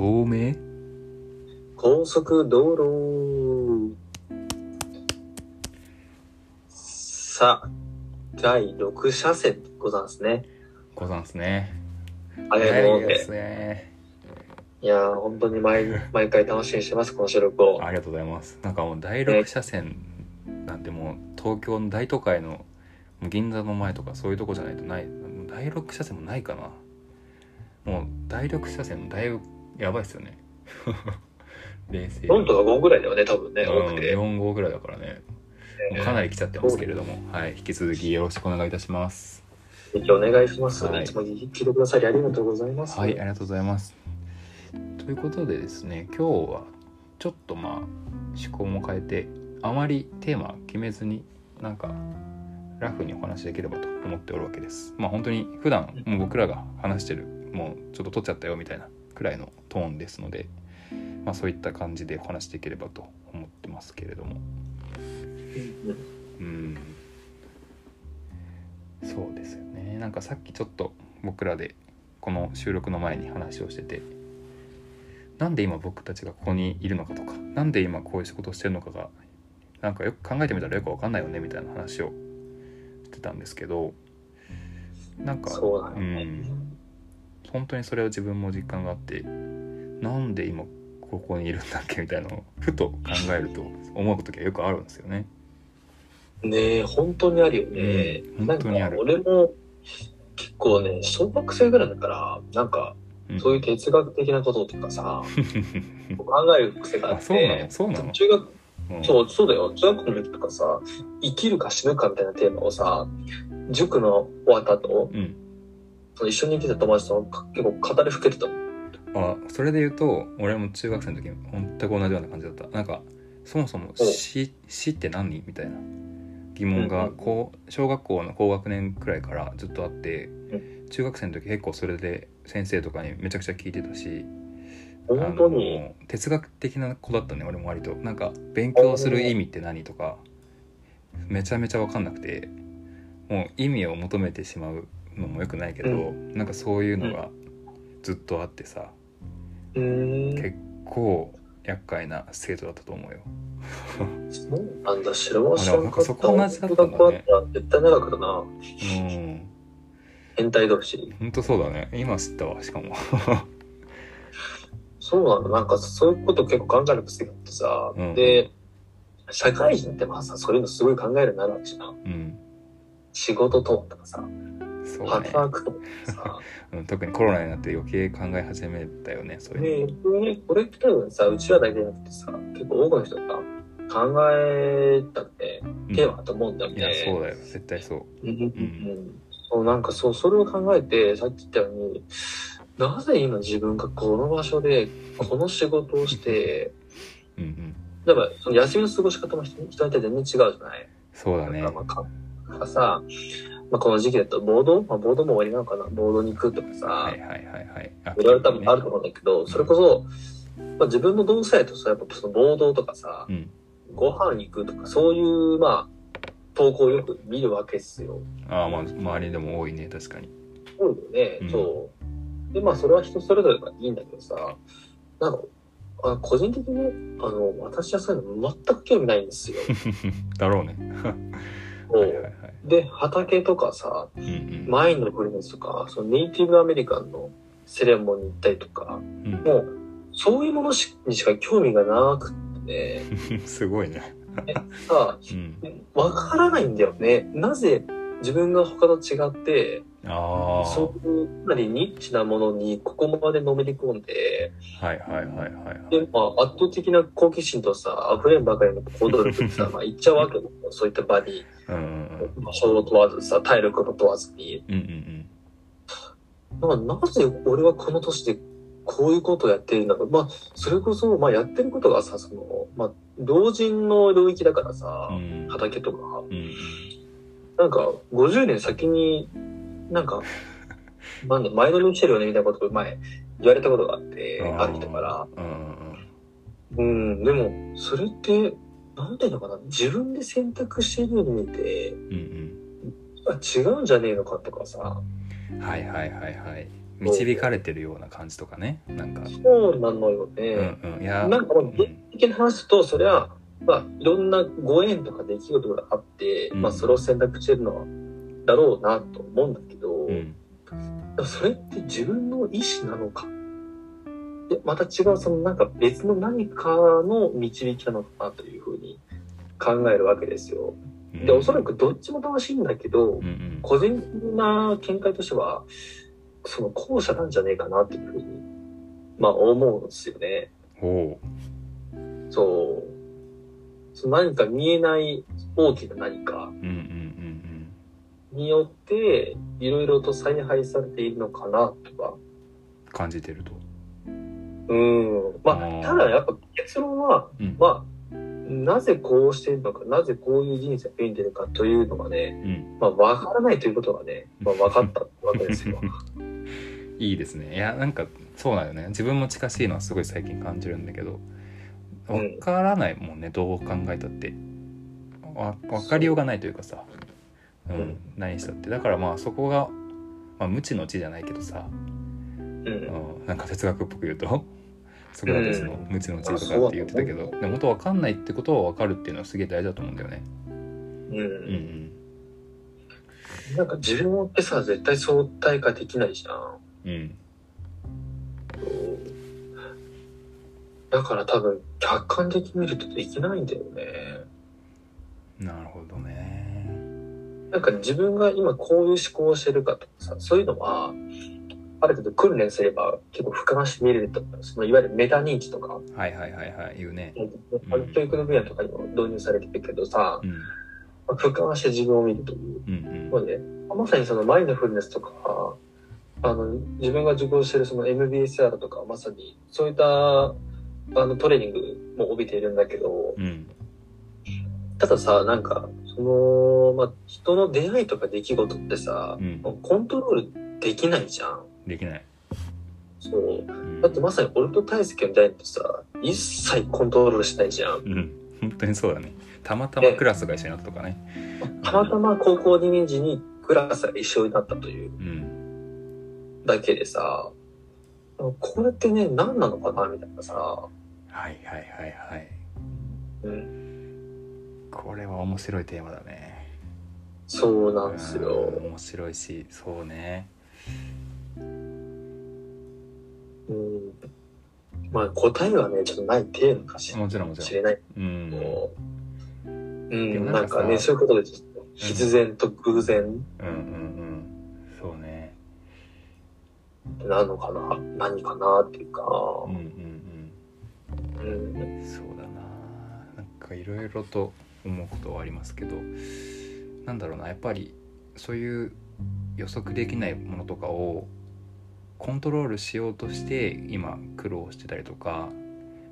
透明？高速道路さあ第6車線でございますねござんすね。早いもんでですね。いやー本当に毎毎回楽しみにしてますこの収録をありがとうございます。なんかもう第6車線なんてもう東京の大都会の銀座の前とかそういうとこじゃないとない。第6車線もないかな。もう第6車線だいぶやばいっすよね。冷静に。4とか5ぐらいだよね多分ね多うん、くて、4号ぐらいだからね。もうかなり来ちゃってますけれども、はい、引き続きよろしくお願いいたします。お願いします、はいい、つも聞いてくださりありがとうございますはい、ありがとうございます。ということでですね、今日はちょっとまあ趣向も変えて、あまりテーマ決めずになんかラフにお話しできればと思っておるわけです。まあ本当に普段もう僕らが話してるもうちょっと撮っちゃったよみたいなくらいのトーンですので、まあそういった感じでお話しできればと思ってますけれども。うん。うん。そうですよね。なんかさっきちょっと僕らでこの収録の前に話をしててなんで今僕たちがここにいるのかとかなんで今こういう仕事をしてるのかがなんかよく考えてみたらよくわかんないよねみたいな話をしてたんですけどなんかそうだうね、ん本当にそれは自分も実感があってなんで今ここにいるんだっけみたいなのをふと考えると思う時はよくあるんですよね。ねえ本当にあるよね、うんなんか本当にある。俺も結構ね小学生ぐらいだからなんかうん。そういう哲学的なこととかさ、考える癖があってあそうなの？そうなの？中学うん。そうそうだよ。中学校の時とかさ生きるか死ぬかみたいなテーマをさ塾の終わった後うんその一緒に行ってた友達とか結構語りふけてた。のあそれで言うと俺も中学生の時全く同じような感じだった。なんかそもそも死死って何みたいな疑問がうんこう小学校の高学年くらいからずっとあってう中学生の時結構それで先生とかにめちゃくちゃ聞いてたし本当に？哲学的な子だったね俺も割と。なんか勉強する意味って何とかめちゃめちゃ分かんなくてもう意味を求めてしまうのもよくないけど、うなんかそういうのがずっとあってさ、うーん。結構厄介な生徒だったと思うよ。そうなんだ知らなかった。そこ同じだったんだね。絶対長くだなうん。変態同士。本当そうだね。今知ったわしかも。そうなんだなんかそういうこと結構考える癖があってさ、うん。で社会人ってまあさそういうのすごい考えるようにな。るわけじゃんうん。仕事とかさそうね、働くとか。さうん、特にコロナになって余計考え始めたよねそういうの、ねこれって多分さうちらだけじゃなくてさ結構多くの人が考えたってうん。テーマだと思うんだよいやね。そうだよ。絶対そう。うん。うん。うんそうなんかそうそれを考えてさっき言ったようになぜ今自分がこの場所でこの仕事をして うんうん。例えばその休みの過ごし方も人人によって全然違うじゃない？そうだね。なんかまあかさ、まあ、この時期だとボード、まあ、ボードも終わりなのかな？ボードに行くとかさ、はいはいはいはい。あいろいろ多分あると思うんだけど、それこそ、まあ、自分の同世代とさ、やっぱその暴動とかさ、うん。ご飯行くとか、そういう、まあ、投稿をよく見るわけですよ。ああまあ周りでも多いね確かに。そうよね、うん。そう。で、まあ、それは人それぞれがいいんだけどさ、なんか、あ個人的にね、あの、私はそういうの全く興味ないんですよ。だろうね。もはいはいはい。うで、畑とかさ、うんうん。マインのプリメスとか、そのネイティブアメリカンのセレモニー行ったりとか、うん。もう、そういうものしにしか興味がなくって、すごいね。さうん。わからないんだよね。なぜ自分が他と違って、ああそういうかなりニッチなものにここまでのめり込んで、はいはいはいはいはい。で、まあ、圧倒的な好奇心とさ、溢れんばかりの行動力にさ、まあ、行っちゃうわけよ。そういった場に、うんうん場所を問わずさ、体力を問わずに。うんうんうんまあ、なぜ俺はこの年でこういうことをやっているんだろう。まあ、それこそ、まあ、やってることがさ、その、まあ、老人の領域だからさ、うん畑とか、うんなんか、50年先に、なんか、なんだ、前乗りにしてるよねみたいなことを前、言われたことがあって、ある人から。うん、でも、それって、なんていうのかな、自分で選択してるように見て、うんうん。あ違うんじゃねえのかとかさ、はいはいはいはい。導かれてるような感じとかね。なんか。そうなのようね。んうん。いや。なんかもう、うん現的な話と、それは、まあ、いろんなご縁とか出来事があって、うん。まあ、それを選択してるのは、だろうなと思うんだけど、うん。それって自分の意思なのかで、また違う、そのなんか別の何かの導きなのかなというふうに考えるわけですよ。うんで、おそらくどっちも正しいんだけど、うんうん個人的な見解としては、その後者なんじゃねえかなっていうふうに、まあ思うんですよね。そう。その何か見えない大きな何かによって、いろいろと采配されているのかなとか。うん感じてるとうん。まあただやっぱ結論は、うん。まあ、なぜこうしているのか、なぜこういう人生を歩んでいるかというのがね、うん。まあ、わからないということがね、まあ、分かったわけですよ。いいですね。いやなんかそうなんよね。自分も近しいのはすごい最近感じるんだけどわうんからないもんねどう考えたって。わ分かりようがないというかさ。ううんん何したって。だからまあそこが、まあ、無知の知じゃないけどさ、うん。うん、なんか哲学っぽく言うとソクラテスの無知の知とかって言ってたけど、でも本当分かんないってことは分かるっていうのはすげえ大事だと思うんだよね。うん。うんうんなんか自分ってさ、絶対相対化できないじゃん。うん。だから多分、客観的に見るとできないんだよね。なるほどね。なんか自分が今こういう思考をしてるかとかさ、そういうのは、ある程度訓練すれば結構俯瞰して見れるとか、そのいわゆるメタ認知とか、はいはいはいはい言うね。教育の分野とかにも導入されてるけどさう、ん。まあ俯瞰して自分を見るという。うんうん。まあね、まさにそのマインドフルネスとか、あの、自分が受講してるその MBSR とか、まさにそういったあのトレーニングも帯びているんだけど、うん。たださ、なんか、その、まあ、人の出会いとか出来事ってさ、うん。コントロールできないじゃん。できない、そう。うん。だってまさに俺と大輔の出会いってさ、一切コントロールしないじゃん。うん。本当にそうだね。たまたまクラスが一緒になったとかね。たまたま高校2年時にクラスが一緒になったという。うん。だけでさ、これってね、何なのかなみたいなさ、はいはいはいはい。うん、これは面白いテーマだね。そうなんですうんよ。面白いしそうねうん。まあ答えはね、ちょっとない程度かしもちろんもちろん。れない。けうん。ど、うん、でもなんかね、そういうことで、必然と偶然。うんうんうんそうね。なのかな？何かなっていうか、うん。うんうん、うんそうだな。なんかいろいろと思うことはありますけどなんだろうな。やっぱりそういう予測できないものとかをコントロールしようとして今苦労してたりとか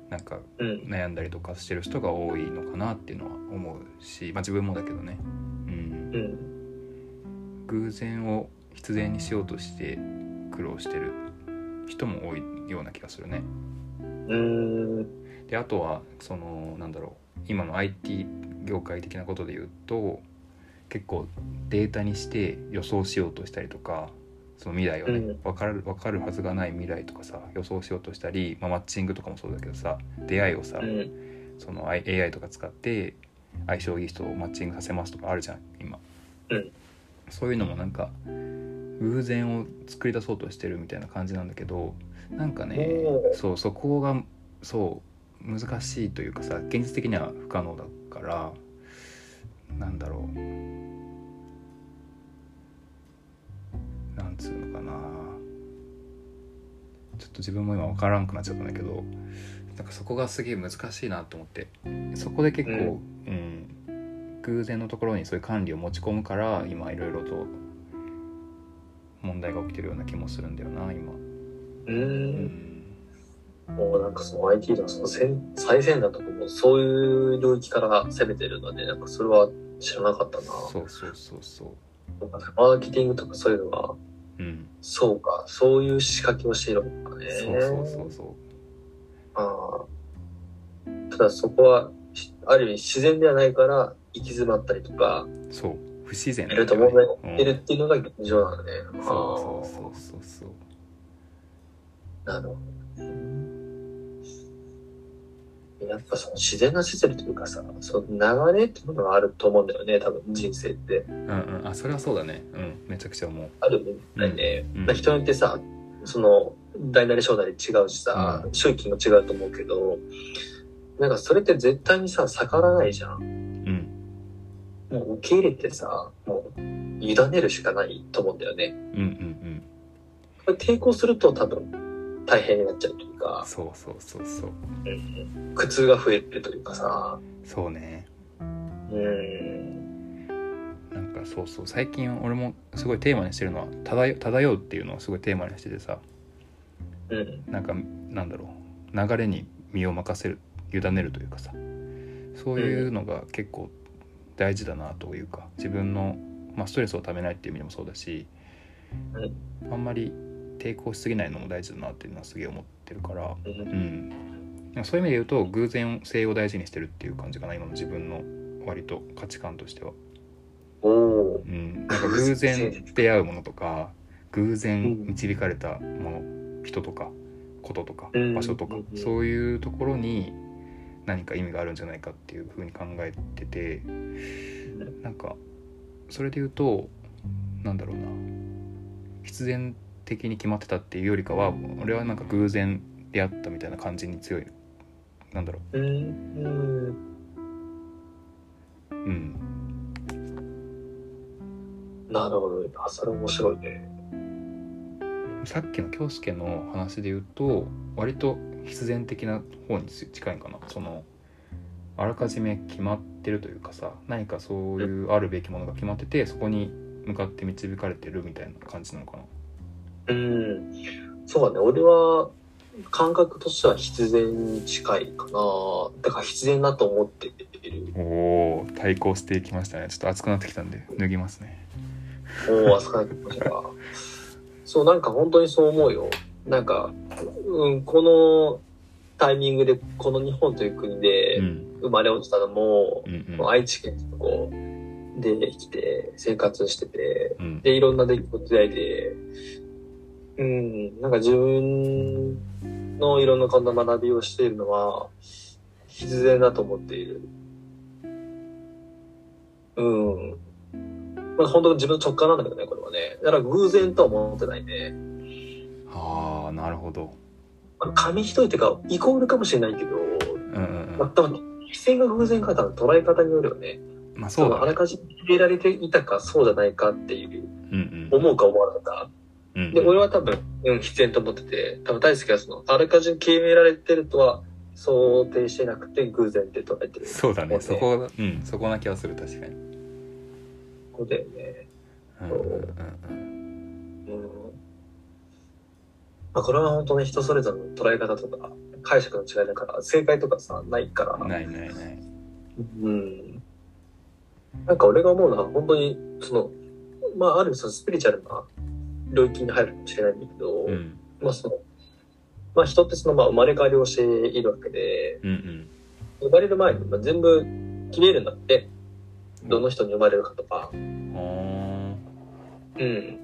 なんかうん、悩んだりとかしてる人が多いのかなっていうのは思うし、まあ、自分もだけどね、うん、うん、偶然を必然にしようとして苦労してる人も多いような気がするね。うん、であとはそのなんだろう今の IT 業界的なことで言うと結構データにして予想しようとしたりとかその未来をね、うん。分かる分かるはずがない未来とかさ予想しようとしたり、まあ、マッチングとかもそうだけどさ出会いをさ、うん、その AI とか使って相性いい人をマッチングさせますとかあるじゃん今、うん。そういうのもなんか偶然を作り出そうとしてるみたいな感じなんだけどなんかねそうそこがそう難しいというかさ現実的には不可能だからなんだろうつうのかな。ちょっと自分も今分からんくなっちゃったんだけどなんかそこがすげえ難しいなと思って。そこで結構、うん。偶然のところにそういう管理を持ち込むから今いろいろと問題が起きてるような気もするんだよな今。う、うん。んもうなんかその IT のその先最先端とかもそういう領域から攻めてるので、なんかそれは知らなかったな。そうそうそうそう。なんかマーケティングとかそういうのは、うん。そうか、そういう仕掛けをしているのかね。そうそうそうそああただそこは、しある意味自然ではないから行き詰まったりとか、うそう。不自然いると問題うんいるっていうのが現状なのね。そうそうそうそうそう。なるほど。やっぱその自然な施設というかさ、その流れっていうのがあると思うんだよね、多分人生って。うんうん。あそれはそうだね。うん。めちゃくちゃ思う。あるみたいね。うん。うん。まあ人によってさ、その、大なり小なり違うしさ、う周期も違うと思うけど、なんかそれって絶対にさ、逆らわないじゃん。うん。もう受け入れてさ、もう、委ねるしかないと思うんだよね。うんうんうん。これ抵抗すると多分、大変になっちゃうというか、そうそうそうそう。うん苦痛が増えるというかさ、そうね。うん、なんかそうそう。最近俺もすごいテーマにしてるのは漂漂うっていうのをすごいテーマにしててさ。うん、なんかなんだろう。流れに身を任せる委ねるというかさ。そういうのが結構大事だなというか。自分の、まあ、ストレスをためないっていう意味でもそうだし、あんまり抵抗しすぎないのも大事だなっていうのはすげえ思ってるから、う、うん。ん、そういう意味で言うと偶然性を大事にしてるっていう感じかな今の自分の割と価値観としては。う、ん、なんか偶然出会うものとか偶然導かれたもの人とかこととかうん。場所とかうん。そういうところに何か意味があるんじゃないかっていうふうに考えててなんかそれで言うとなんだろうな。必然的に決まってたっていうよりかは俺はなんか偶然出会ったみたいな感じに強い。なんだろう。ん、うん、ううん。なるほど。あ、それ面白いね。さっきの京介の話で言うと割と必然的な方に近いんかな。そのあらかじめ決まってるというかさ何かそういうあるべきものが決まっててそこに向かって導かれてるみたいな感じなのかなうん。そうだね。俺は、感覚としては必然に近いかな。だから必然だと思っている。おお対抗していきましたねちょっと熱くなってきたんで脱ぎますねおお、あそこに来ましたか。そう、なんか本当にそう思うよ。なんか、うん、このタイミングで、この日本という国でうん生まれ落ちたのも、うんもう愛知県のとこで生きて、生活してて、うんで、いろんな出来事で、で、うん、なんか自分のいろんなこんな学びをしているのは、必然だと思っている。うん。まあ本当に自分の直感なんだけどね、これはね。だから偶然とは思ってないね。ああなるほどまあ紙一重っていうか、イコールかもしれないけど、うんうんうんまあ多分、必然が偶然か多分捉え方によるよね。まあそうだねのあらかじめ決められていたかそうじゃないかっていう、うん思うか思わないか。うんうんで、俺は多分、うん、必然と思ってて、多分大輔はその、あらかじめ決められてるとは想定してなくて偶然って捉えてる。そうだねこそこうんそこな気はする確かにこだよね。うんうん。まあ、これは本当ね、人それぞれの捉え方とか、解釈の違いだから、正解とかさ、ないから。ないないないうん。なんか俺が思うのは、本当に、その、まあ、あるそのスピリチュアルな領域に入るかもしれないんだけど、うん。まあその、まあ人ってその、まあ生まれ変わりをしているわけで、うんうん。生まれる前にまあ全部決めるんだって、どの人に生まれるかとか。あー。うん。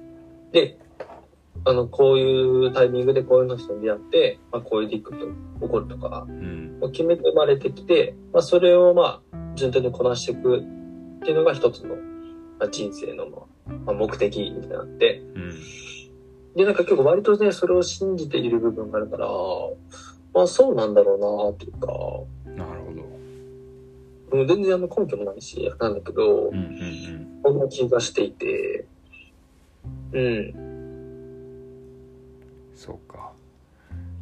で、あの、こういうタイミングでこういう人に出会って、まあこういう出来事が起こるとか、うん。まあ決めて生まれてきて、まあそれをまあ順当にこなしていくっていうのが一つの、まあ、人生の、まあまあ、目的みたいになって、うん。で、なんか結構割とね、それを信じている部分があるから、まあそうなんだろうなっていうか、なるほど。うん全然あの根拠もないし、なんだけどうん、うんうん。そんな気がしていて、うん。そうか。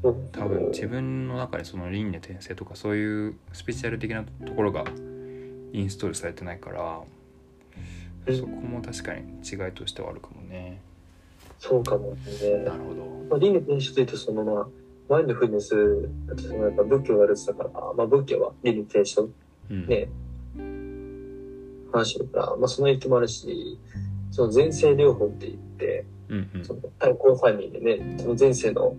多多分自分の中でその輪廻転生とかそういうスピリチュアル的なところがインストールされてないからうんそこも確かに違いとしてはあるかもね。そうかもね。な。るほど。まあ、輪廻転生というと、そのまあ、マインドフルネスだとそのやっぱ仏教がやるってたから、まあ仏教は輪廻転生うん。ね、話してるから、まあその影響もあるし、その前世療法って言って、うんうん。その対抗催眠でね、その前世の、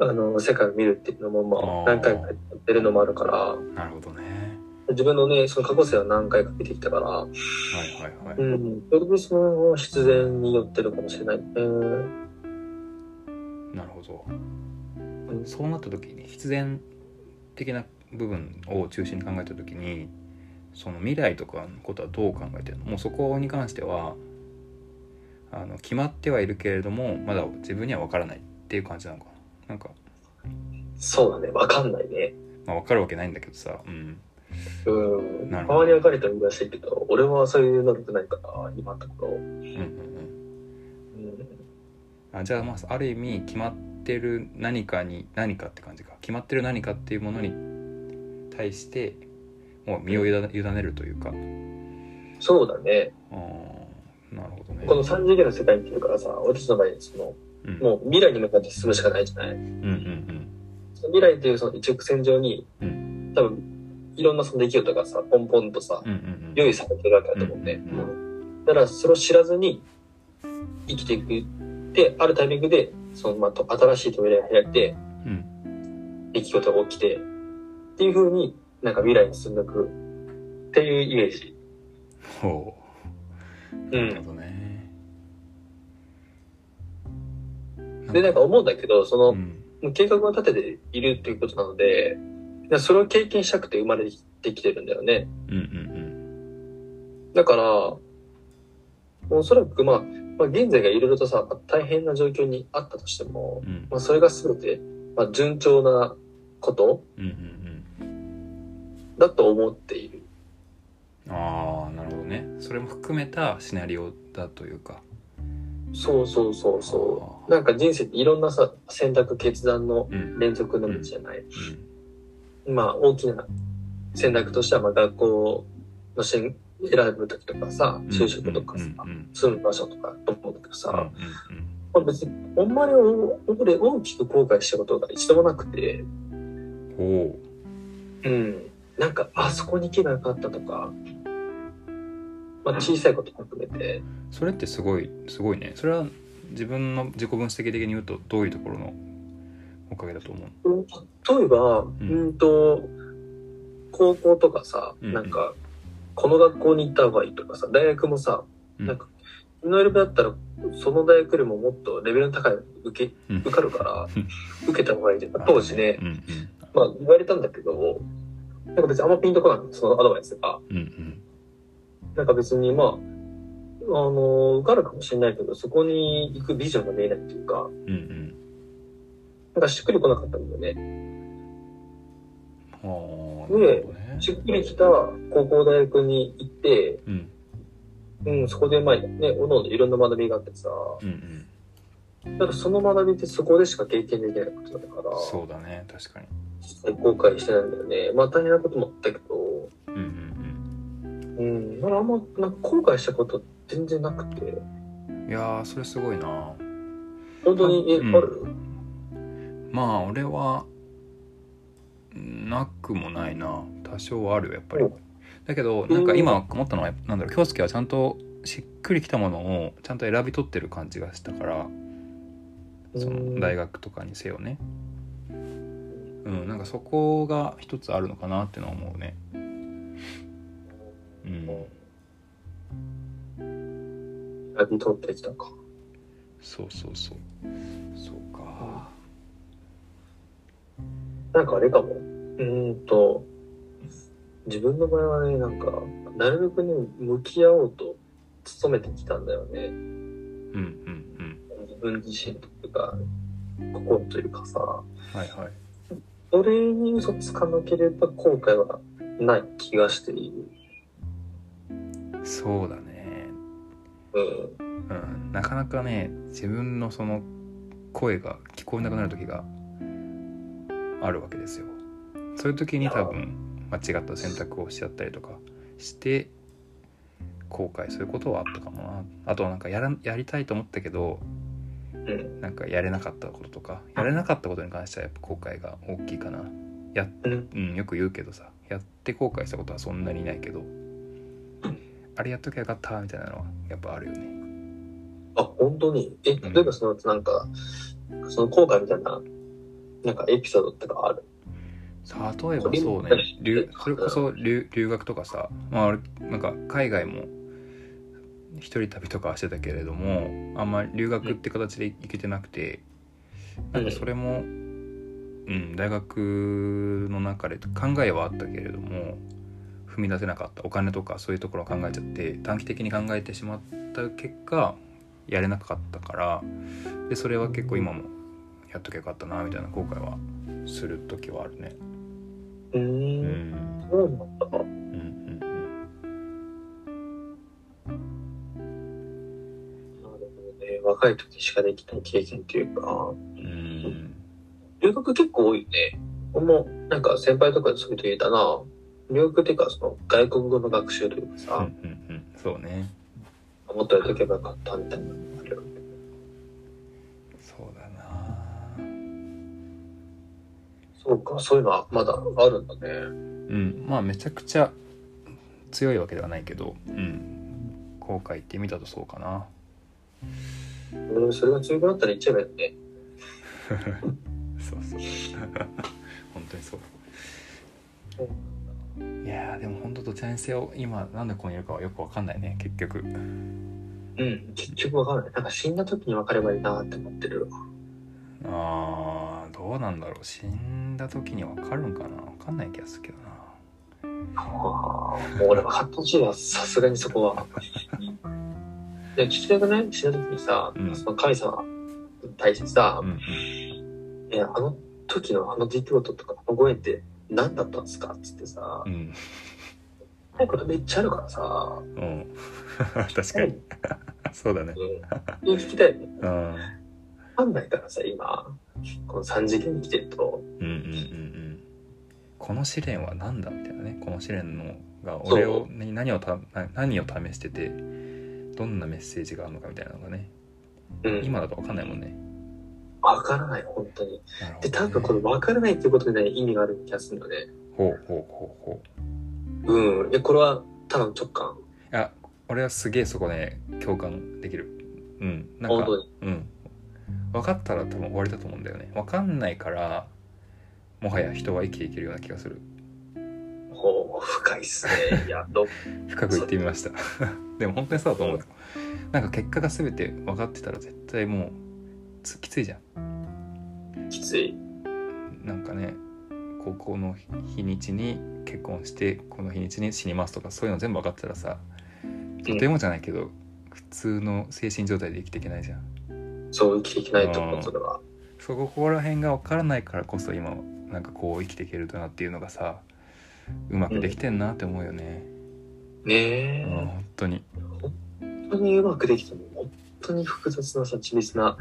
あの、世界を見るっていうのも、まあ、何回かやってるのもあるから、なるほどね自分のね、その過去世は何回か見てきたから、はいはいはい、うん、それでその必然によってるかもしれない。うん。なるほど。うん。そうなった時に必然的な部分を中心に考えた時にその未来とかのことはどう考えてるの？もうそこに関してはあの決まってはいるけれどもまだ自分には分からないっていう感じなのかな？なんか、そうだね、わかんないね。まあ、分かるわけないんだけどさ。うんうん。なるほど。周り分かれたらいいらしいけど、俺はそういう能力ないから、今のところ。うんうんうん。うん。あじゃあまあある意味決まってる何かに何かって感じか。決まってる何かっていうものに対してもう身を委ねるというか。そうだね。あーなるほどね。この3次元の世界に来てるからさ、俺たちの場合、その、うん。もう未来に向かって進むしかないじゃない。うんうんその未来っていうその一直線上に、う多分、いろんなその出来事がさ、ポンポンとさ、うんうんうんうん用意されてるわけだと思うんで。うんうんだから、それを知らずに生きていく。で、あるタイミングで、その、まあ、と新しい扉が開いて、うん出来事が起きて、っていう風になんか未来に進んでいくっていうイメージ。ほううなるほん。どねで、なんか思うんだけど、その、うん計画を立てているっていうことなので、それを経験したくて生まれてきてるんだよね。うんうんだから、おそらくまあ、まあ、現在がいろいろとさ、大変な状況にあったとしても、うんうんまあ、それが全て、まあ、順調なことうんうんだと思っている。うんああなるほどねそれも含めたシナリオだというかそうそうそうそあう。なんか人生っていろんなさ、選択、決断の連続の道じゃない？うんまあ、大きな選択としては、まあ、学校の選ぶときとかさ、就職とかさ、住む場所とかと思うけどさ、まあ、別に、あんまりお俺大きく後悔したことが一度もなくて、うんほう。ん。なんか、あそこに行けばよかったとか、まあ、小さいことも含めて、うそれってすごいすごいね。それは自分の自己分析的に言うとどういうところのおかげだと思ううん例えば、うん。んと、高校とかさ、うん。なんか、この学校に行った方がいいとかさ、大学もさ、うん。なんか、昨日よりだったら、その大学よりももっとレベルの高い受け、うん。受かるからうん、受けた方がいいって、当時ね。う、んまあ言われたんだけど、なんか別にあんまピンとこないそのアドバイスが。うんうん。なんか別にまあ、あの、受かるかもしれないけど、そこに行くビジョンが見えないっていうか、うんうん。なんかしっくりこなかったんだよね。はあなるほどね。しっくりきた高校大学に行って、うん。うん、そこでまあね、おのおのいろんな学びがあってさ、うんうん。ただその学びってそこでしか経験できないことだから、そうだね確かに。後悔してないんだよね。まあ大変なこともあったけど、うんうんうん、だからあんまなんか後悔したこと全然なくて、うんいやーそれすごいな。本当に、え、うん。ある？まあ俺はなくもないな。多少はあるよやっぱり。うん。だけどなんか今思ったのはなんだろう京介はちゃんとしっくりきたものをちゃんと選び取ってる感じがしたからその大学とかにせよね。うんなんかそこが一つあるのかなってのは思うね。うん。選び取ってきたか。そうそうそう。そうなんかあれかも。うーんと、自分の場合はね、なんか、なるべくね、向き合おうと努めてきたんだよね。うんうん自分自身というか、心というかさ、うんはいはいそれに嘘つかなければ後悔はない気がしている。そうだねうん。うん、なかなかね自分のその声が聞こえなくなる時があるわけですよ。そういう時に多分間違った選択をしちゃったりとかして後悔することはあったかもな。あとはなんかやらやりたいと思ったけどうん。なんかやれなかったこととかやれなかったことに関してはやっぱ後悔が大きいかな。や、うん。うん、よく言うけどさやって後悔したことはそんなにないけどあれやっときゃよかったみたいなのはやっぱあるよね。あ、本当に？え、例えばその、なんか、その後悔みたいな、なんかエピソードってかある？例えばそうね。留それこそ留留学とかさ、まあ、俺なんか海外も一人旅とかはしてたけれどもあんまり留学って形で行けてなくて、なんかそれも、うん、大学の中で考えはあったけれども踏み出せなかった。お金とかそういうところを考えちゃって短期的に考えてしまった結果やれなかったからでそれは結構今もやっとけばよかったなみたいな後悔はする時はあるね。うー。うんんそうなんだ。うんうんなるほどね。若い時しかできない経験っていうか、うんうん留学結構多いよね。俺も、なんか先輩とかでそういう人言ったな。留学っていうか、その外国語の学習というかうんさ、うんうんそうねもっとやっとけばよかったみたいなか、そういうのはまだあるんだね。うんまあめちゃくちゃ強いわけではないけどうん後悔って見たとそうかなうん、それが強くなったら言っちゃえばいいよね。そうそう 本当にそういやーでも本当どちらにせよ今なんでここにいるかはよくわかんないね結局うん、結局わかんない。なんか死んだ時に分かればいいなって思ってる。あーどうなんだろう。死んだ時にわかるんかな。わかんない気がするけどな。ああ、もう俺分かってほしいわ、さすがにそこは。で、父親がね、死んだ時にさ、うん。その神様に対してさ、うんうん。え、あの時のあの出来事とか、あのご縁って何だったんですかっつってさ。う、ん。ことめっちゃあるからさ、うん。確かに。そうだね。うん。聞きたいよね。うん。わかんないからさ、今、この3次元に来てると、うんうんうんうんこの試練は何だみたいなねこの試練のが俺を何何をたな何を試しててどんなメッセージがあるのかみたいなのがねうん。今だと分かんないもんねわからない、本当に。ね、多分このわからないっていうことでね、意味がある気がするんだよね。ほうほうほうほううん。で、これは、ただの直感。いや俺はすげえそこね共感できるうんなんか。うん分かったら多分終わりだと思うんだよね。分かんないからもはや人は生きていけるような気がする。ほう、深いっすね。いや、ど 深く言ってみました。でも本当にそうだと思うよ。なんか結果が全て分かってたら絶対もうつきついじゃん。きつい。なんかね高校の日にちに結婚してこの日にちに死にますとかそういうの全部分かってたらさとてもじゃないけど、普通の精神状態で生きていけないじゃんそう、生きていけないと思うそれは。そここら辺が分からないからこそ今なんかこう生きていけるなっていうのがさうまくできてんなって思うよね、ねうん、え。本当に本当にうまくできても、本当に複雑なさ、緻密な、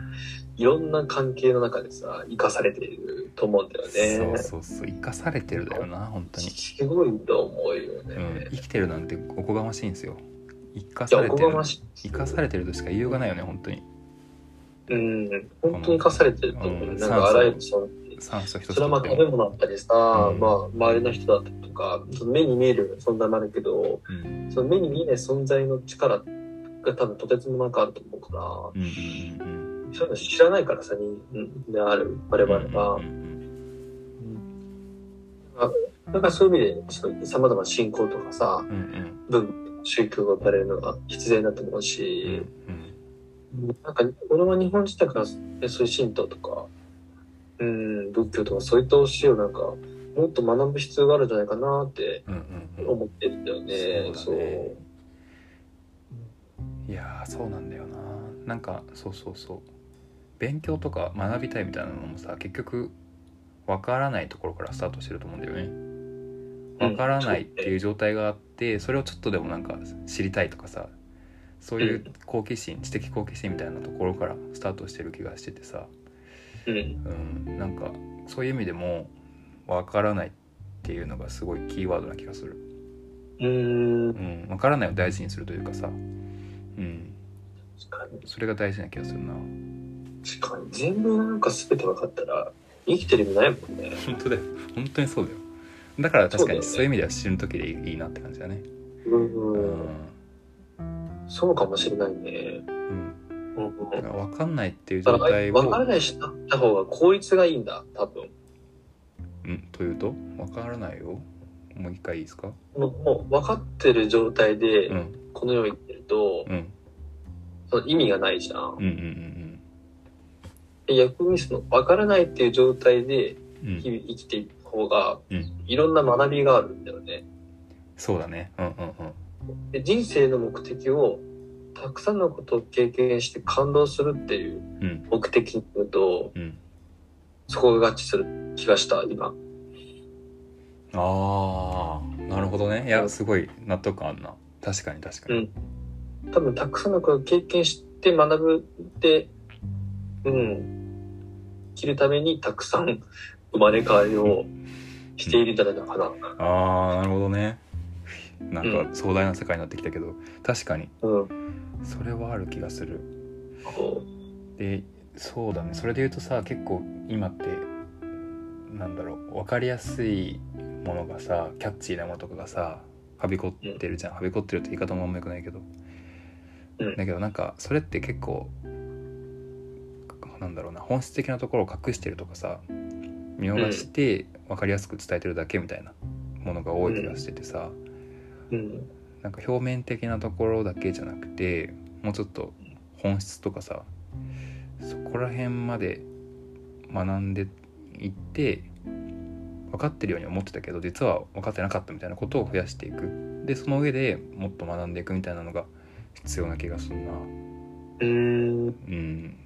いろんな関係の中でさ、生かされていると思うんだよね。そうそうそう生かされてるだよな本当に、すごいと思うよね。うん、生きてるなんておこがましいんですよ生かされてる。生かされてるとしか言いようがないよね本当にうん、本当に生かされてると思う。うん。なんかあらゆるその、酸素それはまあ食べ物だったりさ、うん。まあ周りの人だったりとか、その目に見える存在もあるけど、うん。その目に見えない存在の力が多分とてつもなくあると思うから、そういうの知らないからさ、に、うんである我々は。うんからそういう意味で、その様々な信仰とかさ、うんうん。文宗教が生まれるのが必然だと思ううんし、うんなんか、俺は日本自体から、ね、そういう神道とか、うん、仏教とかそういった教えをなんか、もっと学ぶ必要があるんじゃないかなって思ってるんだよね。そうだね。いやーそうなんだよな。なんかそうそうそう。勉強とか学びたいみたいなのもさ結局わからないところからスタートしてると思うんだよね。わからないっていう状態があってそれをちょっとでもなんか知りたいとかさそういう好奇心知的好奇心みたいなところからスタートしてる気がしててさうん。うんなんかそういう意味でもわからないっていうのがすごいキーワードな気がするうん。うん。うんわからないを大事にするというかさうん。それが大事な気がするな確かに。全部なんか全て分かったら、生きてる意味ないもんね。本当だよ本当にそうだよだから確かにそういう意味では死ぬ時でいいいいなって感じだねうん。うんそうかもしれないね。うん。うん。だから分かんないっていう状態を分からないしなった方が効率がいいんだ、多分。うんというと？わからないよ。もう一回いいですか？もうもう分かってる状態でうん。この世を生きてると、うん。その意味がないじゃん。うんうんで逆にその分からないっていう状態でうん。うん日々生きていく方が、うん。いろんな学びがあるんだよね。そうだね。うんうんうん。で人生の目的をたくさんのことを経験して感動するっていううん。目的と、うん。そこが合致する気がした、今。ああなるほどね。いやすごい納得感あるな。確かに確かに。多分たくさんのことを経験して学ぶって、うん、生きるためにたくさん生まれ変わりをしているんじゃないのかな。ああなるほどねなんうか壮大な世界になってきたけど確かに。うん。それはある気がする。こでそうだね。それで言うとさ結構今ってなんだろう分かりやすいものがさキャッチーなものとかがさはびこってるじゃん、はびこってるって言い方もあんまよくないけど、うん。だけどなんかそれって結構なんだろうな本質的なところを隠してるとかさ見逃して分かりやすく伝えてるだけみたいなものが多い気がしててさ、ううん。なんか表面的なところだけじゃなくてもうちょっと本質とかさそこら辺まで学んでいって分かってるように思ってたけど実は分かってなかったみたいなことを増やしていくでその上でもっと学んでいくみたいなのが必要な気がするなうーん。うん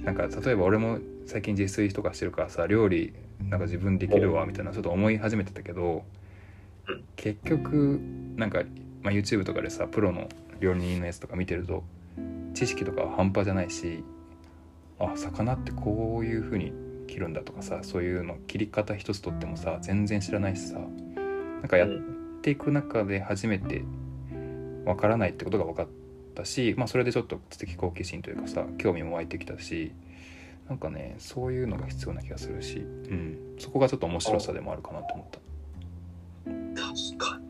なんか例えば俺も最近自炊とかしてるからさ料理なんか自分できるわみたいなちょっと思い始めてたけどうん結局なんか、まあ、YouTube とかでさプロの料理人のやつとか見てると知識とかは半端じゃないしあ魚ってこういう風に切るんだとかさそういうの切り方一つとってもさ全然知らないしさなんかやっていく中で初めてわからないってことが分かったし、まあ、それでちょっと知的好奇心というかさ興味も湧いてきたしなんかねそういうのが必要な気がするし、うん、そこがちょっと面白さでもあるかなと思った。確かに。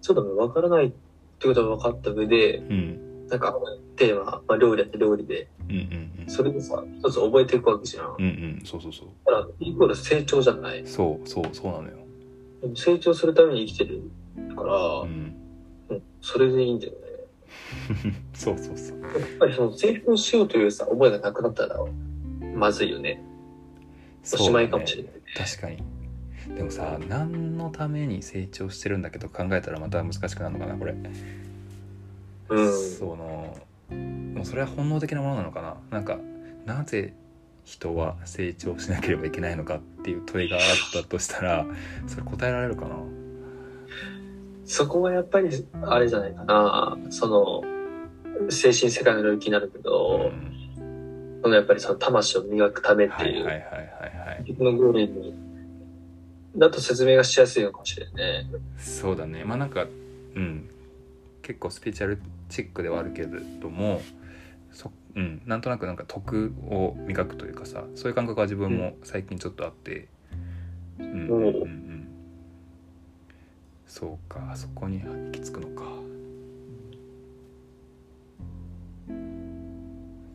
そうだね、わからないってことが分かった上で、うんなんか、テーマ、まあ、料理やって料理で、うんうんうんそれでさ、一つ覚えていくわけじゃん。うんうんそうそうそうだから、イコール成長じゃない。そうそうそうなのよ。成長するために生きてるから、うん、うんそれでいいんだよね。そうそうそうやっぱりその成長しようというさ、思いがなくなったら、まずいよね。おしまいかもしれないない。確かにでもさ何のために成長してるんだけど考えたらまた難しくなるのかなこれ、うん。そのもうそれは本能的なものなのかな？なんかなぜ人は成長しなければいけないのかっていう問いがあったとしたらそれ答えられるかな？そこはやっぱり、あれじゃないかな。その、精神世界の領域になるけど、うん。そのやっぱりその魂を磨くためっていう、はいはいはいはいのゴールに、だと説明がしやすいのかもしれないね。そうだね。まあなんかうん。結構スピリチュアルチックではあるけれどもそうん。なんとなくなんか徳を磨くというかさそういう感覚は自分も最近ちょっとあって。うん。うん。うんうんそうか。そこに行き着くのか。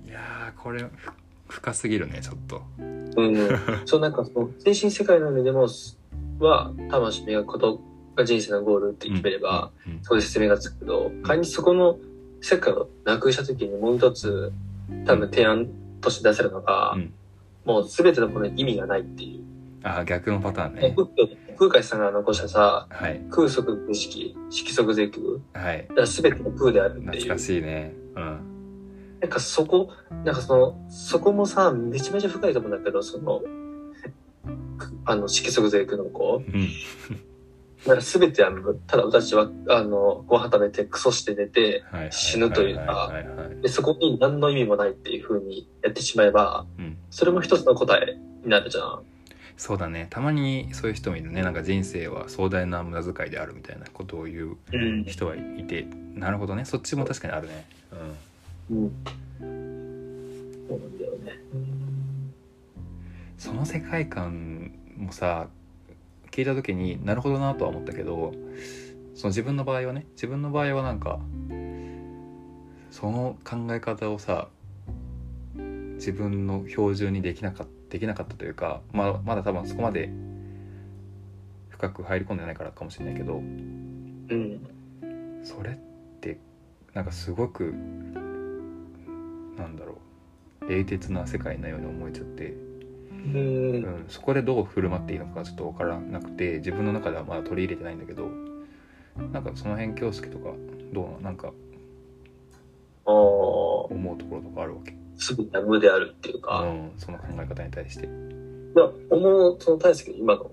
いやーこれふ深すぎるねちょっと。うん。そうなんかその、精神世界の意味でも、は、魂を磨くことが人生のゴールって決めれば、そこで説明がつくけど、仮にそこの世界をなくした時にもう一つ、多分提案として出せるのが、うん。もう全てのものに意味がないっていう。あー逆のパターンね。空海さんが残したさ、はい。空足空式、色即是空。はい。だ全ての空であるっていう。懐か。しいね。うん。なんかそこ、なんかその、そこもさ、めちゃめちゃ深いと思うんだけど、その、くあの、色即是空の子。うんなんか全てあの、ただ私は、あの、ご飯食べてクソして寝て、死ぬというかそこに何の意味もないっていう風にやってしまえば、うんそれも一つの答えになるじゃん。そうだねたまにそういう人もいるねなんか人生は壮大な無駄遣いであるみたいなことを言ううん。人はいてなるほどねそっちも確かにあるねうんうん。そうなんだよね。その世界観もさ聞いた時になるほどなとは思ったけどその自分の場合はね自分の場合はなんかその考え方をさ自分の標準にできなかったできなかったというか、まあ、まだ多分そこまで深く入り込んでないからかもしれないけどうん。それってなんかすごくなんだろう冷徹な世界なように思えちゃって、うんう。ん、そこでどう振る舞っていいのかちょっと分からなくて自分の中ではまだ取り入れてないんだけどなんかその辺京介とかどうなんか思うところとかあるわけ、すぐには無であるっていううか、ん、その考え方に対して。まあ、思う、その大輔の今の、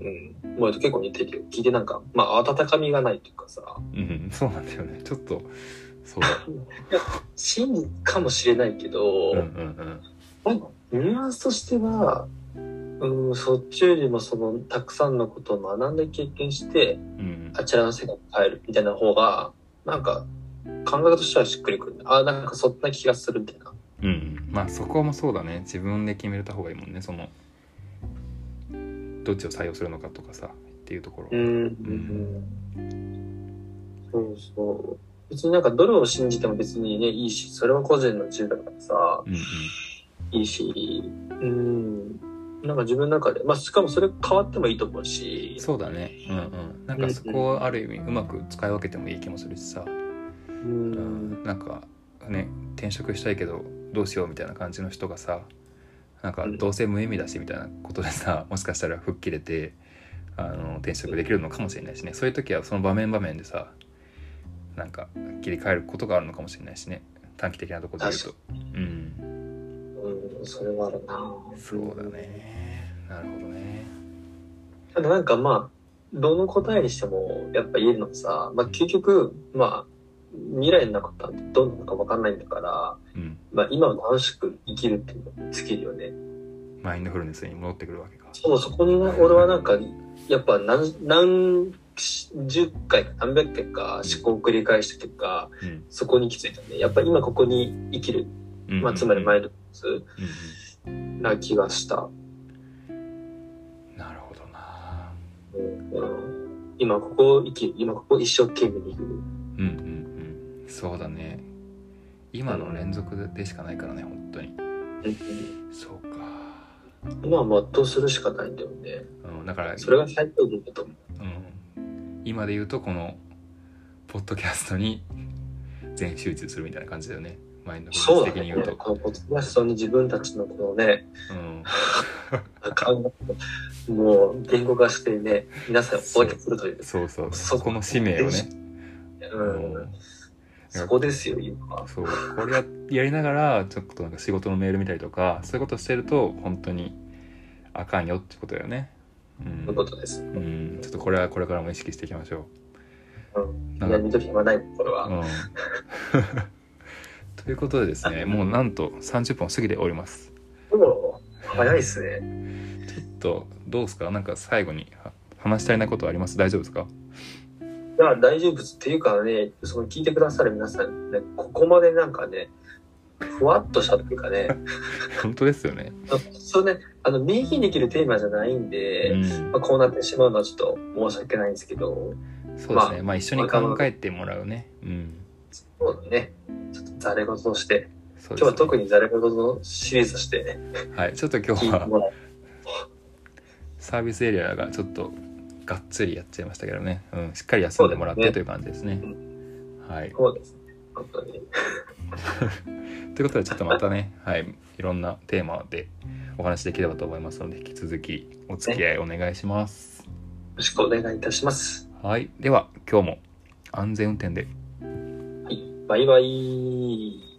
うん、思うと結構似てるよ。聞いてなんか、まあ、温かみがないというかさ、うん、そうなんだよね。ちょっとそうだ。真実かもしれないけど、うんうんうんニュアンスとしては、うん、そっちよりもその、たくさんのことを学んで経験して、うんあちらの世界に変えるみたいな方が、なんか、考え方としてはしっくりくる。あ、なんかそんな気がするみたいな。うんうんまあそこもそうだね自分で決めた方がいいもんねそのどっちを採用するのかとかさっていうところ、うん。うん。そうそう。別になんかどれを信じても別にね、いいし、それは個人の自由だからさ、うんうんいいし、うん。なんか自分の中で、まあしかもそれ変わってもいいと思うし、そうだね。うんうん。なんかそこをある意味うまく使い分けてもいい気もするしさ、う。うん。ん、なんかね転職したいけどどうしようみたいな感じの人がさなんかうん。どうせ無意味だしみたいなことでさ もしかしたら吹っ切れてあの転職できるのかもしれないしね。そういう時はその場面場面でさなんか切り替えることがあるのかもしれないしね。短期的なところで言うと。うんうん、それはあるなそうだ。ねなるほどねただなんかまあ、どの答えにしてもやっぱ言えるのはさ、まあ究極、まあ、未来のことなんてどうなのかわかんないんだから、うんまあ今を楽しく生きるっていうのに尽きるよね。マインドフルネスに戻ってくるわけかそう、そこにね、俺はなんか、やっぱ何、何十回か何百回か思考を繰り返した結果、うんそこに行き着いたね。やっぱり今ここに生きる。うんまあつまりマインドフな気がした。なるほどなうん今ここを生きる。今ここを一生懸命に生きる。うんうんうんそうだね今の連続でしかないからね本当にそうか今は全うするしかないんだよね。うん、だから、それが最高限だと思う。うん、今で言うとこのポッドキャストに全集中するみたいな感じだよねマインドフルそうだねネス的に言う。とこのポッドに自分たちのこのね、うんもう言語化してね、皆さんにお届けするという。そうそうそそこの使命をね、うんうんそこですよ、今は。そうこれややりながらちょっとなんか仕事のメール見たりとかそういうことしてると本当にあかんよってことだよねうんそういうことです。うん、ちょっとこれはこれからも意識していきましょうん。なんかやめときはない、これは。う。うん、ということでですねもうなんと30分を過ぎております。早いっすね。ちょっとどうですか？なんか最後には話したいなことあります？大丈夫ですか？いや、大丈夫。っていうかね、その聞いてくださる皆さんね、ここまでなんかね、ふわっとしたっていうかね、本当ですよね、そうね、あの、明記できるテーマじゃないんで、うん。まあ、こうなってしまうのはちょっと申し訳ないんですけど、そうですね。まあ一緒に考えてもらうね。うん。そうだね、ちょっとして、ね今日は特にザレ言のシリーズとしてね、はいちょっと今日は。サービスエリアがちょっとがっつりやっちゃいましたけどね、うん、しっかり休んでもらってという感じですねはいそうですね、本当に。ということでちょっとまたね、はい、いろんなテーマでお話できればと思いますので引き続きお付き合いお願いします。よろしくお願いいたします。はい、では今日も安全運転で。バイバイ。